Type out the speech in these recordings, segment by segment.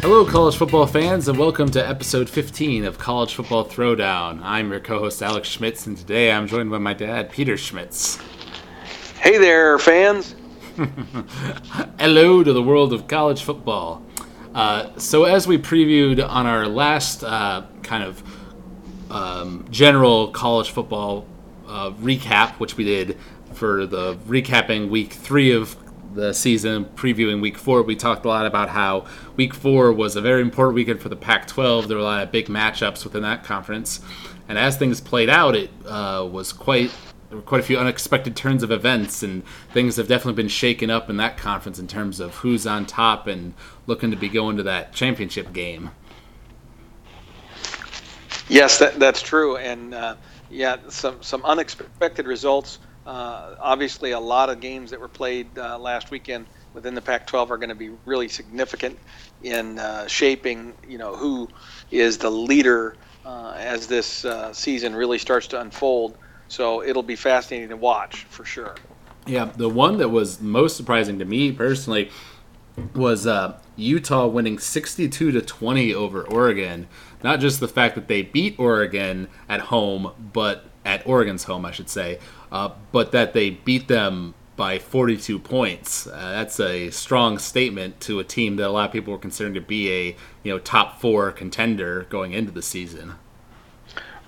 Hello, college football fans, and welcome to episode 15 of College Football Throwdown. I'm your co host, Alex Schmitz, and today I'm joined by my dad, Peter Schmitz. Hey there, fans. Hello to the world of college football. Uh, so, as we previewed on our last uh, kind of um, general college football uh, recap, which we did for the recapping week three of the season, previewing week four, we talked a lot about how week four was a very important weekend for the Pac 12. There were a lot of big matchups within that conference. And as things played out, it uh, was quite. Quite a few unexpected turns of events, and things have definitely been shaken up in that conference in terms of who's on top and looking to be going to that championship game. Yes, that, that's true, and uh, yeah, some some unexpected results. Uh, obviously, a lot of games that were played uh, last weekend within the Pac-12 are going to be really significant in uh, shaping, you know, who is the leader uh, as this uh, season really starts to unfold. So it'll be fascinating to watch for sure. Yeah, the one that was most surprising to me personally was uh, Utah winning 62 to 20 over Oregon. Not just the fact that they beat Oregon at home, but at Oregon's home, I should say, uh, but that they beat them by 42 points. Uh, that's a strong statement to a team that a lot of people were considering to be a you know top four contender going into the season.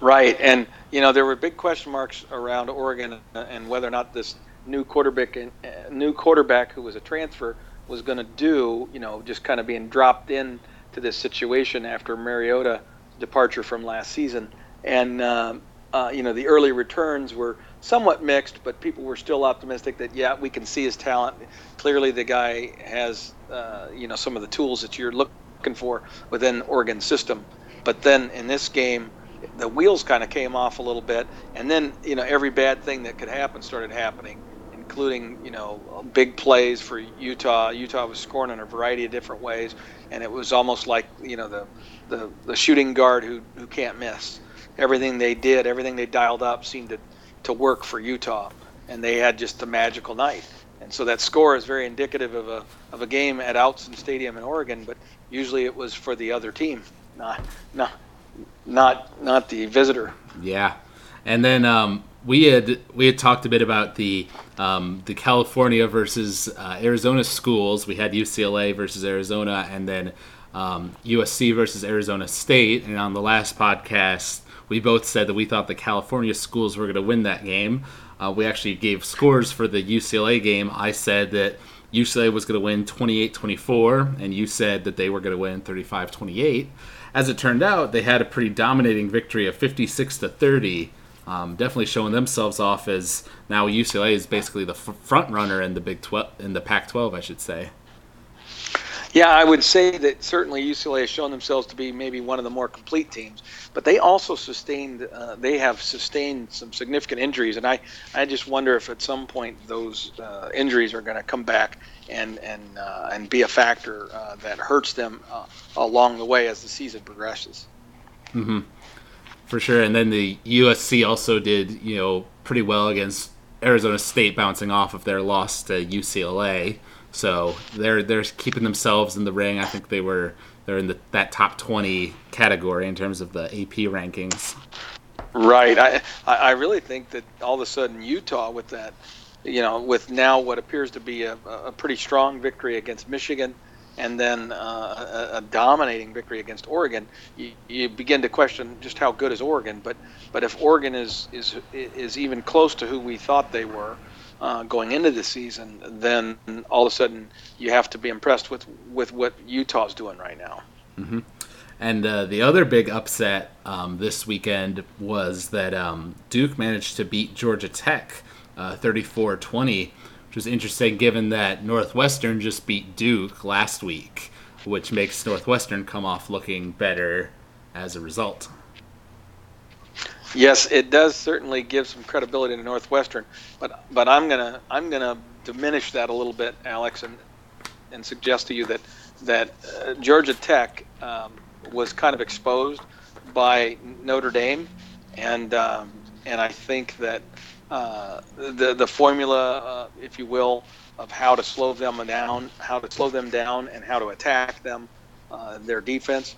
Right, and you know there were big question marks around Oregon and whether or not this new quarterback, uh, new quarterback who was a transfer, was going to do. You know, just kind of being dropped in to this situation after Mariota departure from last season, and um, uh, you know the early returns were somewhat mixed, but people were still optimistic that yeah, we can see his talent. Clearly, the guy has uh, you know some of the tools that you're looking for within Oregon system. But then in this game, the wheels kind of came off a little bit, and then you know every bad thing that could happen started happening, including you know big plays for Utah. Utah was scoring in a variety of different ways, and it was almost like you know the the, the shooting guard who who can't miss. Everything they did, everything they dialed up seemed to to work for Utah, and they had just a magical night. And so that score is very indicative of a of a game at Autzen Stadium in Oregon, but usually it was for the other team, not not not not the visitor. Yeah, and then um, we had we had talked a bit about the um, the California versus uh, Arizona schools. We had UCLA versus Arizona, and then um, USC versus Arizona State. And on the last podcast, we both said that we thought the California schools were going to win that game. Uh, we actually gave scores for the UCLA game. I said that UCLA was going to win 28 24, and you said that they were going to win 35 28. As it turned out, they had a pretty dominating victory of 56 to 30. Um, definitely showing themselves off as now UCLA is basically the f- front runner in the Big 12 in the Pac-12, I should say. Yeah, I would say that certainly UCLA has shown themselves to be maybe one of the more complete teams, but they also sustained uh, they have sustained some significant injuries, and I, I just wonder if at some point those uh, injuries are going to come back and and uh, and be a factor uh, that hurts them uh, along the way as the season progresses. Mm-hmm. For sure, and then the USC also did you know pretty well against Arizona State, bouncing off of their loss to UCLA. So they're they're keeping themselves in the ring. I think they were they're in the that top twenty category in terms of the AP rankings. Right. I I really think that all of a sudden Utah with that, you know, with now what appears to be a, a pretty strong victory against Michigan, and then uh, a, a, dominating victory against Oregon, you, you, begin to question just how good is Oregon. But but if Oregon is is is even close to who we thought they were, uh, going into the season, then all of a sudden you have to be impressed with with what Utah's doing right now. Mm-hmm. And uh, the other big upset um, this weekend was that um, Duke managed to beat Georgia Tech uh, 34 20, which was interesting given that Northwestern just beat Duke last week, which makes Northwestern come off looking better as a result. Yes, it does certainly give some credibility to Northwestern, but but I'm gonna I'm gonna diminish that a little bit, Alex, and and suggest to you that that uh, Georgia Tech um, was kind of exposed by Notre Dame, and um, and I think that uh, the the formula, uh, if you will, of how to slow them down, how to slow them down, and how to attack them. Uh, their defense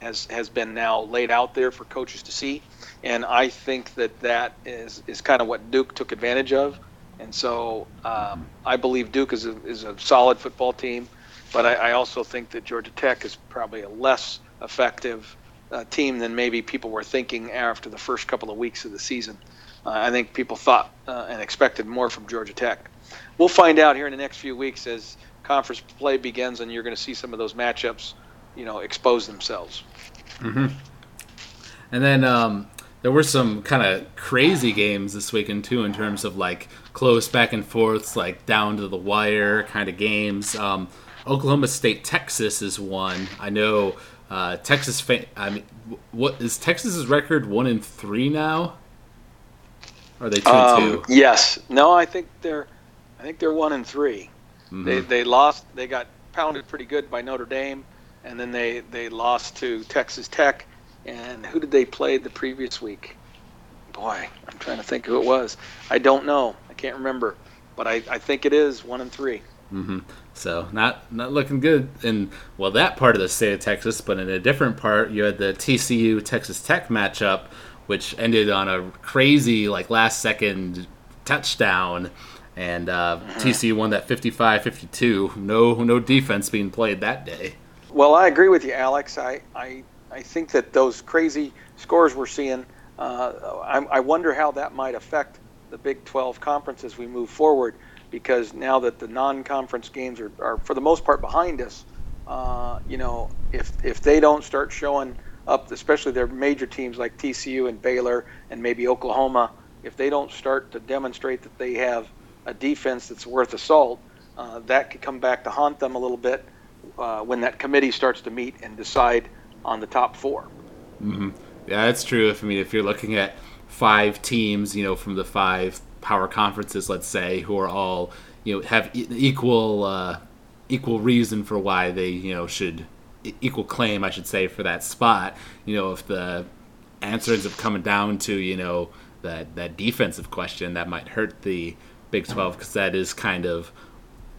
has has been now laid out there for coaches to see, and I think that that is is kind of what Duke took advantage of. And so um, I believe Duke is a, is a solid football team, but I, I also think that Georgia Tech is probably a less effective uh, team than maybe people were thinking after the first couple of weeks of the season. Uh, I think people thought uh, and expected more from Georgia Tech. We'll find out here in the next few weeks as conference play begins, and you're going to see some of those matchups, you know, expose themselves. Mm-hmm. And then um, there were some kind of crazy games this weekend too, in terms of like close back and forths, like down to the wire kind of games. Um, Oklahoma State Texas is one. I know uh, Texas. Fa- I mean, what is Texas's record? One in three now. Or are they two um, two? Yes. No, I think they're. I think they're one and 3 mm-hmm. They they lost. They got pounded pretty good by Notre Dame, and then they they lost to Texas Tech. And who did they play the previous week? Boy, I'm trying to think who it was. I don't know. I can't remember, but I, I think it is one and 3 mm-hmm. So not not looking good in well that part of the state of Texas, but in a different part, you had the TCU Texas Tech matchup, which ended on a crazy like last second touchdown, and uh, mm-hmm. TCU won that 55-52. No no defense being played that day. Well, I agree with you, Alex. I I, I think that those crazy scores we're seeing. Uh, I, I wonder how that might affect the Big 12 conference as we move forward because now that the non-conference games are, are for the most part behind us, uh, you know, if if they don't start showing up, especially their major teams like TCU and Baylor and maybe Oklahoma, if they don't start to demonstrate that they have a defense that's worth assault, uh, that could come back to haunt them a little bit uh, when that committee starts to meet and decide on the top 4 mm-hmm. Yeah, that's true. If I mean, if you're looking at five teams, you know, from the five power conferences, let's say, who are all you know have equal uh, equal reason for why they you know should equal claim, I should say, for that spot. You know, if the answer ends up coming down to you know that that defensive question, that might hurt the Big Twelve because that is kind of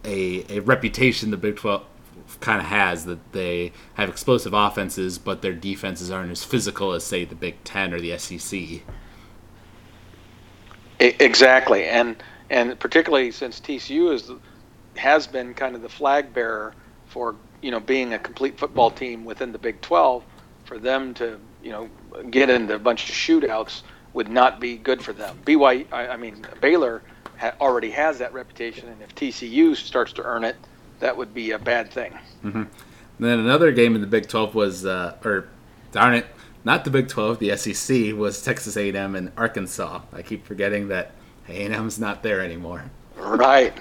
a a reputation the Big Twelve kind of has that they have explosive offenses, but their defenses aren't as physical as say the Big Ten or the SEC. Exactly, and and particularly since TCU is has been kind of the flag bearer for you know being a complete football team within the Big 12, for them to you know get into a bunch of shootouts would not be good for them. BYU, I, I mean Baylor ha- already has that reputation, and if TCU starts to earn it, that would be a bad thing. Mm-hmm. then another game in the Big 12 was, uh, or darn it, not the Big 12, the SEC was Texas A&M and Arkansas. I keep forgetting that A&M's not there anymore. Right.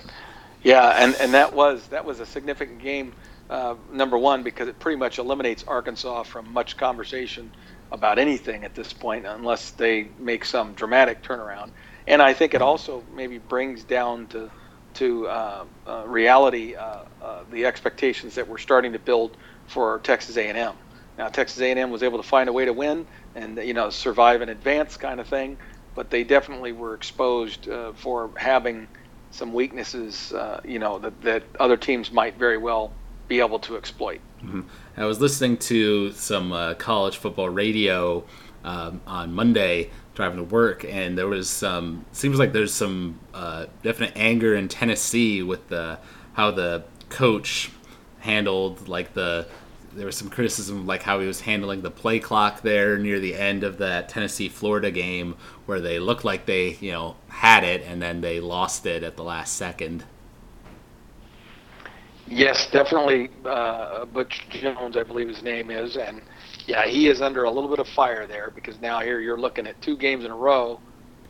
Yeah, and, and that was that was a significant game. Uh, number one, because it pretty much eliminates Arkansas from much conversation about anything at this point, unless they make some dramatic turnaround. And I think it also maybe brings down to to uh, uh, reality uh, uh, the expectations that we're starting to build for Texas A&M. Now Texas A&M was able to find a way to win and you know survive and advance kind of thing, but they definitely were exposed uh, for having some weaknesses, you know, that, that other teams might very well be able to exploit. Mm-hmm. I was listening to some college football radio um, on Monday driving to work, and there was some. Seems like there's some uh, definite anger in Tennessee with the how the coach handled like the there was some criticism like how he was handling the play clock there near the end of that Tennessee Florida game where they looked like they you know had it and then they lost it at the last second. Yes, definitely. Uh, Butch Jones, I believe his name is, and yeah, he is under a little bit of fire there because now here you're looking at two games in a row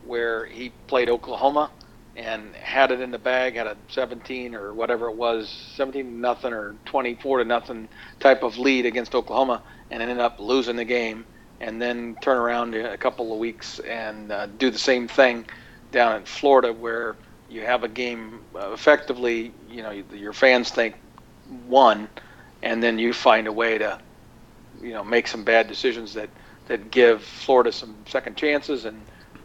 where he played Oklahoma and had it in the bag, had a 17 or whatever it was, 17 to nothing or 24 to nothing type of lead against Oklahoma, and ended up losing the game, and then turn around a couple of weeks and uh, do the same thing down in Florida, where you have a game uh, effectively, you know, your fans think won, and then you find a way to, you know, make some bad decisions that that give Florida some second chances, and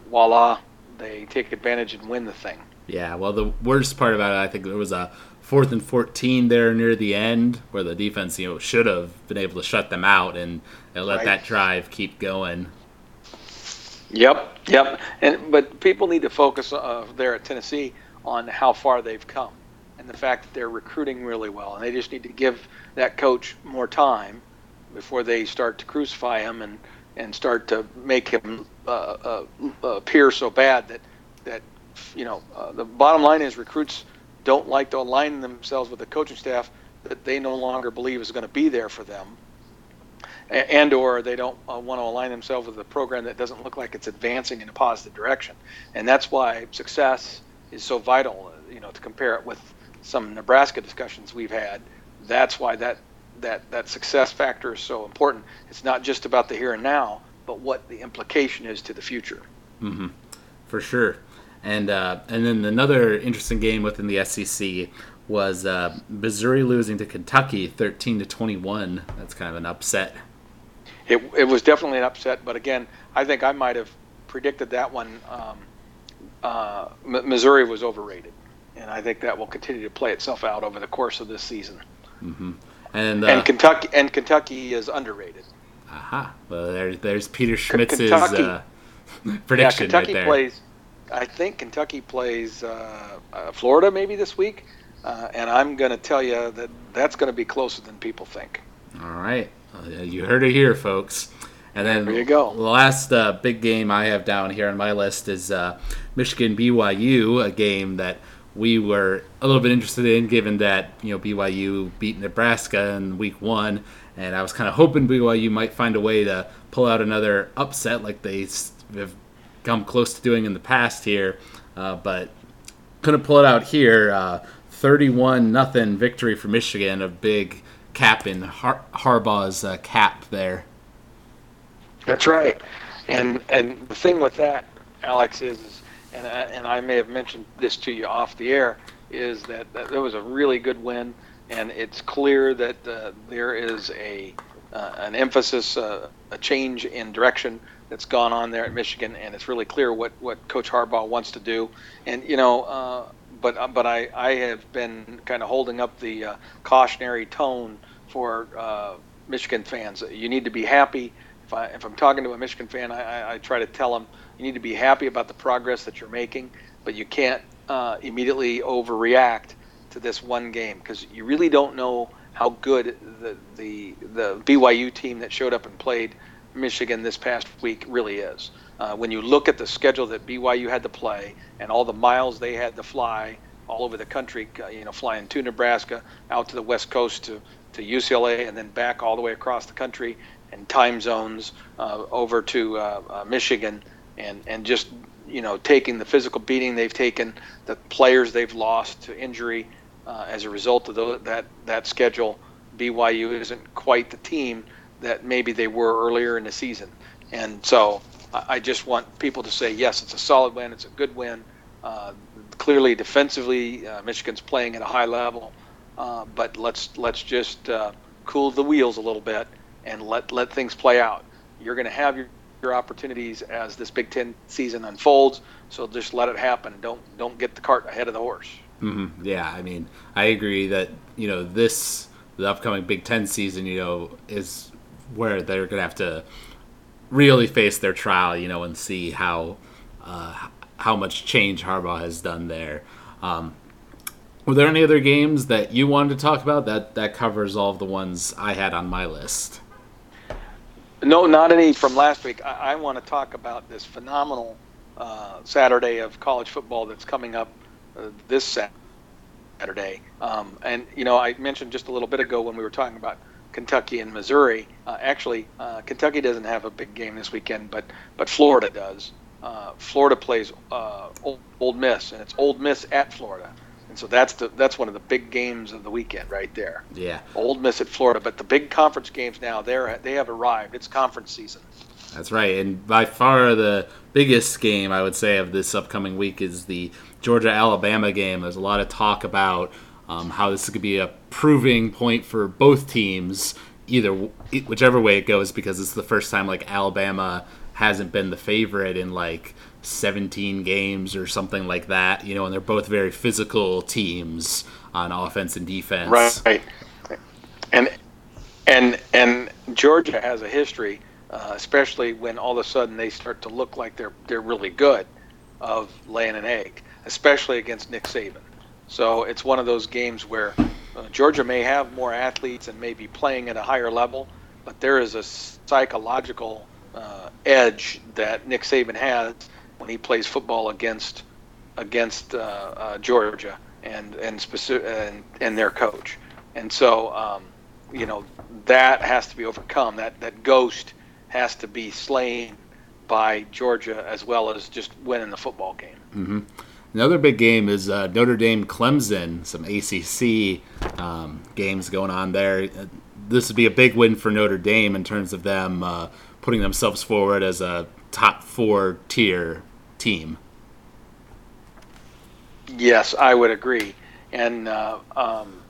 voila, they take advantage and win the thing. Yeah, well, the worst part about it, I think, there was a fourth and 14 there near the end where the defense, you know, should have been able to shut them out and, and let right. that drive keep going. Yep, yep. And but people need to focus uh, there at Tennessee on how far they've come and the fact that they're recruiting really well, and they just need to give that coach more time before they start to crucify him and and start to make him uh, uh, appear so bad that that you know uh, the bottom line is recruits don't like to align themselves with the coaching staff that they no longer believe is going to be there for them. And or they don't uh, want to align themselves with a program that doesn't look like it's advancing in a positive direction. And that's why success is so vital you know to compare it with some Nebraska discussions we've had. That's why that that that success factor is so important. It's not just about the here and now, but what the implication is to the future. Mm-hmm. For sure. And uh, and then another interesting game within the SEC was uh, Missouri losing to Kentucky, thirteen to twenty one. That's kind of an upset. It it was definitely an upset, but again, I think I might have predicted that one. Um, uh, M- Missouri was overrated, and I think that will continue to play itself out over the course of this season. Mm-hmm. And, uh, and Kentucky and Kentucky is underrated. Aha. Well, there's there's Peter Schmitz's uh, prediction yeah, Kentucky right there. plays. I think Kentucky plays uh, uh Florida maybe this week, uh, and I'm going to tell you that that's going to be closer than people think. All right, you heard it here, folks. And then there you go. The last uh, big game I have down here on my list is Michigan BYU, a game that we were a little bit interested in, given that you know BYU beat Nebraska in Week One, and I was kind of hoping BYU might find a way to pull out another upset like they have come close to doing in the past here, uh, but couldn't pull it out here. Uh, Thirty-one nothing victory for Michigan, a big cap in Har- Harbaugh's uh, cap there. That's right, and and the thing with that, Alex, is and I, and I may have mentioned this to you off the air, is that, that there was a really good win, and it's clear that uh, there is a uh, an emphasis, uh, a change in direction that's gone on there at Michigan, and it's really clear what, what Coach Harbaugh wants to do. And you know, uh, but uh, but I, I have been kind of holding up the uh, cautionary tone for Michigan fans. You need to be happy. If, I, if I'm talking to a Michigan fan, I, I, I try to tell them you need to be happy about the progress that you're making, but you can't uh, immediately overreact to this one game because you really don't know how good the, the the BYU team that showed up and played Michigan this past week really is. Uh, when you look at the schedule that BYU had to play and all the miles they had to fly all over the country, uh, you know, flying to Nebraska, out to the West Coast to, to UCLA, and then back all the way across the country and time zones uh, over to uh, uh, Michigan and and just you know taking the physical beating they've taken, the players they've lost to injury uh, as a result of the, that that schedule. BYU isn't quite the team that maybe they were earlier in the season, and so I just want people to say yes, it's a solid win, it's a good win. Uh, clearly, defensively, uh, Michigan's playing at a high level, uh, but let's let's just uh, cool the wheels a little bit and let let things play out. You're going to have your your opportunities as this Big Ten season unfolds. So just let it happen. Don't don't get the cart ahead of the horse. Mm-hmm. Yeah, I mean, I agree that you know this the upcoming Big Ten season, you know, is where they're going to have to really face their trial, you know, and see how uh, how much change Harbaugh has done there. Um, were there any other games that you wanted to talk about? That that covers all of the ones I had on my list. No, not any from last week. I, I want to talk about this phenomenal uh, Saturday of college football that's coming up uh, this Saturday. Um, and you know, I mentioned just a little bit ago when we were talking about Kentucky and Missouri. Uh, actually, uh, Kentucky doesn't have a big game this weekend, but but Florida does. Uh, Florida plays uh, Old, Ole Miss, and it's Ole Miss at Florida. So that's the that's one of the big games of the weekend right there. Yeah. Ole Miss at Florida, but the big conference games now they're they have arrived. It's conference season. That's right, and by far the biggest game I would say of this upcoming week is the Georgia Alabama game. There's a lot of talk about um, how this could be a proving point for both teams, either whichever way it goes, because it's the first time like Alabama hasn't been the favorite in like 17 games or something like that. You know, and they're both very physical teams on offense and defense. Right. And and and Georgia has a history, uh, especially when all of a sudden they start to look like they're they're really good, of laying an egg, especially against Nick Saban. So it's one of those games where uh, Georgia may have more athletes and may be playing at a higher level, but there is a psychological uh, edge that Nick Saban has when he plays football against against uh, uh, Georgia and and, specific, and and their coach. And so, um, you know, that has to be overcome. That that ghost has to be slain by Georgia as well as just winning the football game. Mm-hmm. Another big game is uh, Notre Dame Clemson, some ACC um, games going on there. This would be a big win for Notre Dame in terms of them uh, putting themselves forward as a top four tier team. Yes, I would agree. And, uh, um,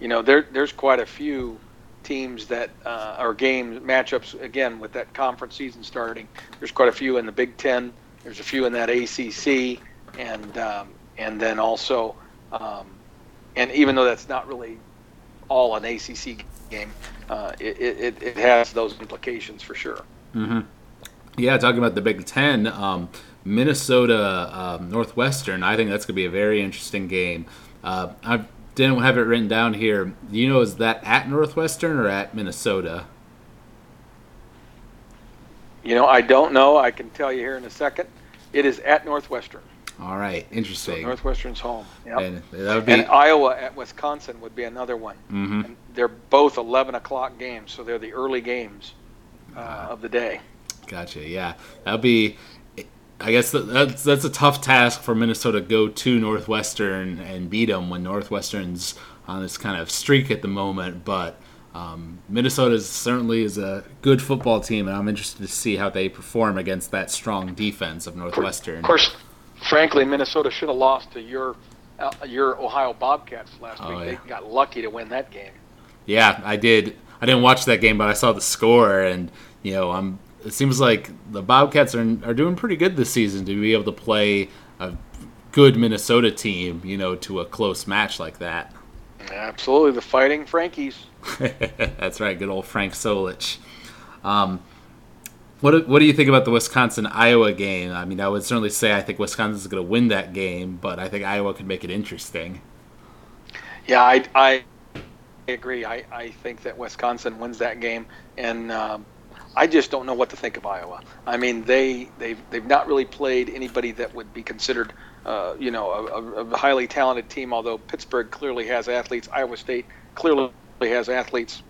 you know, there, there's quite a few teams that uh, are game matchups, again, with that conference season starting. There's quite a few in the Big Ten, there's a few in that ACC and um, and then also, um, and even though that's not really all an ACC game, uh, it, it, it has those implications for sure. Mm-hmm. Yeah, talking about the Big Ten, um, Minnesota um, Northwestern. I think that's going to be a very interesting game. Uh, I didn't have it written down here. Do you know is that at Northwestern or at Minnesota? You know, I don't know. I can tell you here in a second. It is at Northwestern. All right, interesting. So Northwestern's home. Yep. And that would be and Iowa at Wisconsin would be another one. Mm-hmm. And they're both 11 o'clock games, so they're the early games uh, uh, of the day. Gotcha. Yeah, that'll be. I guess that's that's a tough task for Minnesota to go to Northwestern and beat them when Northwestern's on this kind of streak at the moment. But um, Minnesota certainly is a good football team, and I'm interested to see how they perform against that strong defense of Northwestern. Of course, frankly, Minnesota should have lost to your uh, your Ohio Bobcats last oh, week. Yeah. They got lucky to win that game. Yeah, I did. I didn't watch that game, but I saw the score, and you know, I'm. It seems like the Bobcats are are doing pretty good this season to be able to play a good Minnesota team, you know, to a close match like that. Absolutely, the Fighting Frankies. That's right, good old Frank Solich. Um, what what do you think about the Wisconsin Iowa game? I mean, I would certainly say I think Wisconsin's going to win that game, but I think Iowa could make it interesting. Yeah, I, I agree. I, I think that Wisconsin wins that game, and um, I just don't know what to think of Iowa. I mean, they they've they've not really played anybody that would be considered, uh, you know, a, a, highly talented team. Although Pittsburgh clearly has athletes, Iowa State clearly has athletes,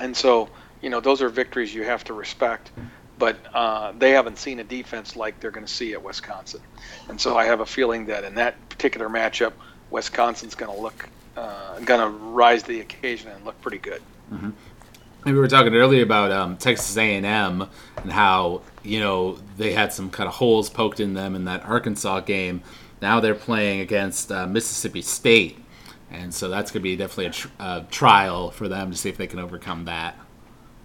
and so you know those are victories you have to respect but uh, they haven't seen a defense like they're going to see at Wisconsin. And so I have a feeling that in that particular matchup, Wisconsin's going to look, uh, going to rise to the occasion and look pretty good. Mm-hmm. We were talking earlier about um, Texas A&M and how you know they had some kind of holes poked in them in that Arkansas game. Now they're playing against uh, Mississippi State, and so that's going to be definitely a tr- uh, trial for them to see if they can overcome that.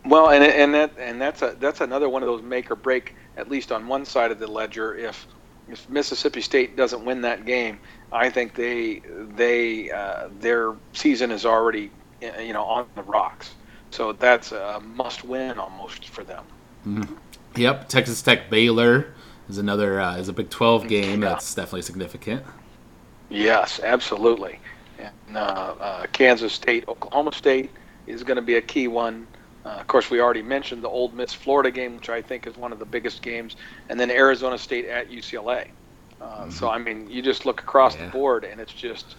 Well, and and that and that's a that's another one of those make or break, at least on one side of the ledger. If if Mississippi State doesn't win that game, I think they they uh, their season is already you know on the rocks. So that's a must win almost for them. Mm-hmm. Yep, Texas Tech Baylor is another uh, is a Big 12 game yeah. that's definitely significant. Yes, absolutely. And uh, uh Kansas State, Oklahoma State is going to be a key one. Uh, of course, we already mentioned the Ole Miss Florida game, which I think is one of the biggest games, and then Arizona State at UCLA. Uh, mm-hmm. So, I mean, you just look across yeah. the board, and it's just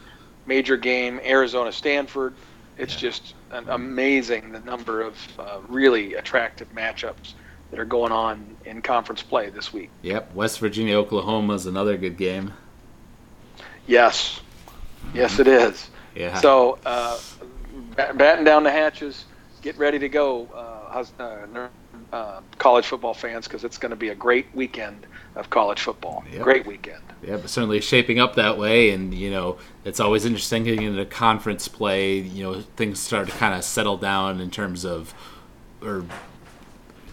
major game. Arizona Stanford. It's yeah. just amazing the number of uh, really attractive matchups that are going on in conference play this week. Yep, West Virginia Oklahoma is another good game. Yes, yes, it is. Yeah. So, uh, batten down the hatches get ready to go, uh, uh, uh, college football fans, because it's going to be a great weekend of college football. Yep. Great weekend. Yeah, but certainly shaping up that way, and you know it's always interesting getting into conference play. You know things start to kind of settle down in terms of, or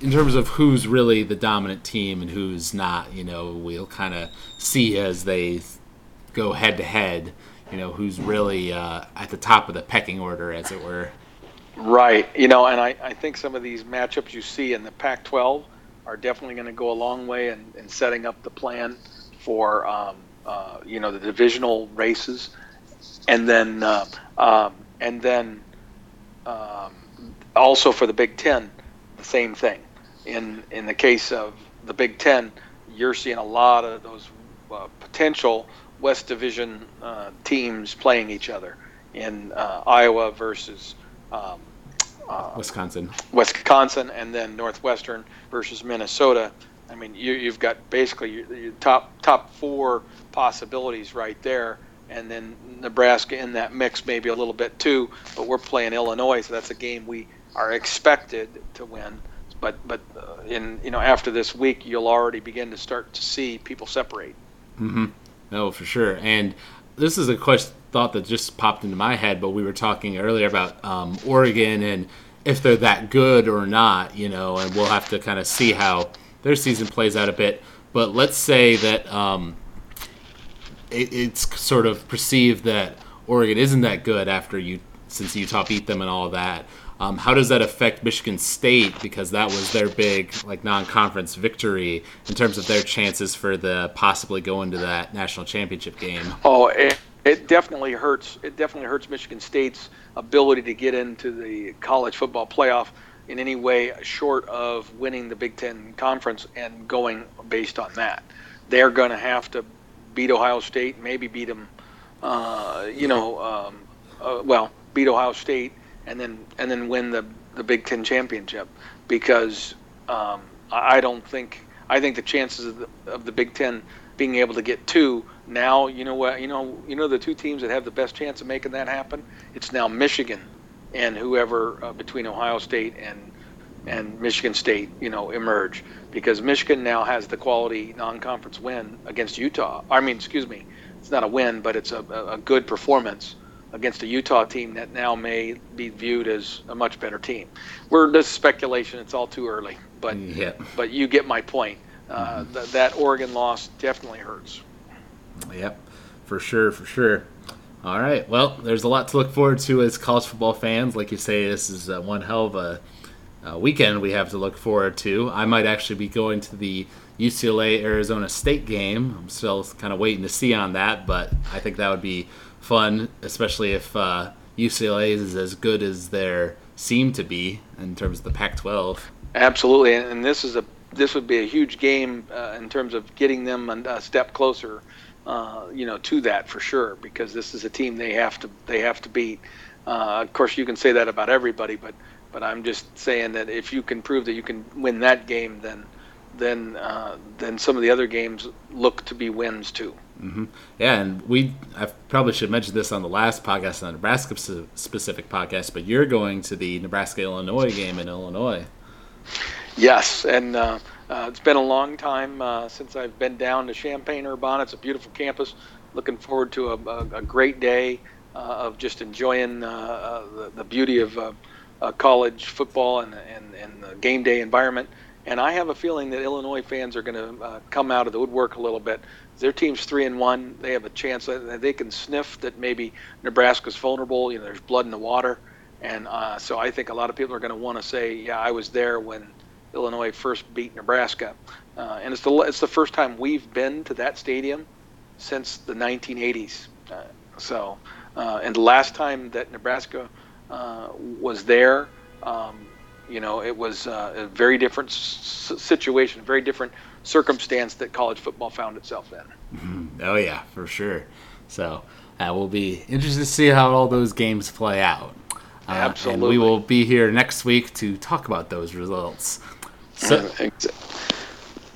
in terms of who's really the dominant team and who's not, you know, we'll kind of see as they go head to head, you know, who's really uh, at the top of the pecking order, as it were. Right. You know, and I, I think some of these matchups you see in the Pac 12 are definitely going to go a long way in, in setting up the plan for, um, uh, you know, the divisional races. And then, uh, um, and then um, also for the Big Ten, the same thing. In, in the case of the Big Ten, you're seeing a lot of those uh, potential West Division uh, teams playing each other in uh, Iowa versus um, uh, Wisconsin, Wisconsin, and then Northwestern versus Minnesota. I mean, you, have got basically your, your, top top four possibilities right there, and then Nebraska in that mix maybe a little bit too. But we're playing Illinois, so that's a game we are expected to win. But but uh, in you know after this week, you'll already begin to start to see people separate. Mm-hmm. No, for sure. And this is a question thought that just popped into my head, but we were talking earlier about um, Oregon and if they're that good or not, you know, and we'll have to kind of see how their season plays out a bit. But let's say that um, it, it's sort of perceived that Oregon isn't that good after you, since Utah beat them and all that. Um, how does that affect Michigan State because that was their big like non-conference victory in terms of their chances for the possibly going to that national championship game? Oh, it definitely hurts. It definitely hurts Michigan State's ability to get into the college football playoff in any way short of winning the Big Ten conference and going based on that. They're going to have to beat Ohio State, maybe beat them. Uh, you know, um, uh, well, beat Ohio State and then and then win the the Big Ten championship because um, I don't think I think the chances of the, of the Big Ten being able to get two now you know what you know you know the two teams that have the best chance of making that happen it's now Michigan and whoever uh, between Ohio State and and Michigan State you know emerge because Michigan now has the quality non-conference win against Utah I mean excuse me it's not a win but it's a, a good performance against a Utah team that now may be viewed as a much better team. We're just speculation; it's all too early. But yeah. but you get my point. Uh, th- that Oregon loss definitely hurts. Yep, for sure, for sure. All right, well, there's a lot to look forward to as college football fans. Like you say, this is uh, one hell of a uh, weekend we have to look forward to. I might actually be going to the UCLA Arizona State game. I'm still kind of waiting to see on that, but I think that would be fun, especially if uh, UCLA is as good as they seem to be in terms of the Pac-12. Absolutely, and this is a this would be a huge game uh, in terms of getting them a step closer, uh, you know, to that for sure. Because this is a team they have to they have to beat. Uh, of course, you can say that about everybody, but but I'm just saying that if you can prove that you can win that game, then then uh, then some of the other games look to be wins too. Mm-hmm. Yeah, and we I probably should mention this on the last podcast, on the Nebraska specific podcast, but you're going to the Nebraska Illinois game in Illinois. Yes, and uh, uh, it's been a long time uh, since I've been down to Champaign Urbana. It's a beautiful campus. Looking forward to a, a, a great day uh, of just enjoying uh, uh, the, the, beauty of college football and, and, and the game day environment. And I have a feeling that Illinois fans are going to come out of the woodwork a little bit. Their team's three and one. They have a chance they can sniff that maybe Nebraska's vulnerable. You know, there's blood in the water, and so I think a lot of people are going to want to say, "Yeah, I was there when Illinois first beat Nebraska." Uh, and it's the it's the first time we've been to that stadium since the 1980s. Uh, so, uh, and the last time that Nebraska uh, was there. Um, you know, it was uh, a very different s- situation, very different circumstance that college football found itself in. Oh yeah, for sure. So uh, we'll be interested to see how all those games play out. Uh, Absolutely. And we will be here next week to talk about those results. So,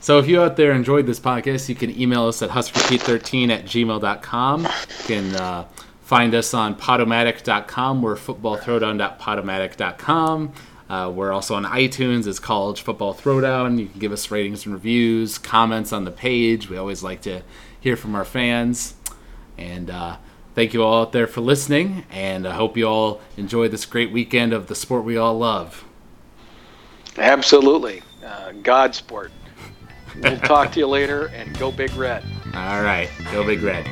so if you out there enjoyed this podcast, you can email us at huskerpete13 at gmail.com. You can uh, find us on podomatic.com. We're footballthrowdown.podomatic.com. Uh, we're also on iTunes as College Football Throwdown. You can give us ratings and reviews, comments on the page. We always like to hear from our fans. And uh, thank you all out there for listening. And I hope you all enjoy this great weekend of the sport we all love. Absolutely. Uh, God sport. We'll talk to you later and go Big Red. All right. Go Big Red.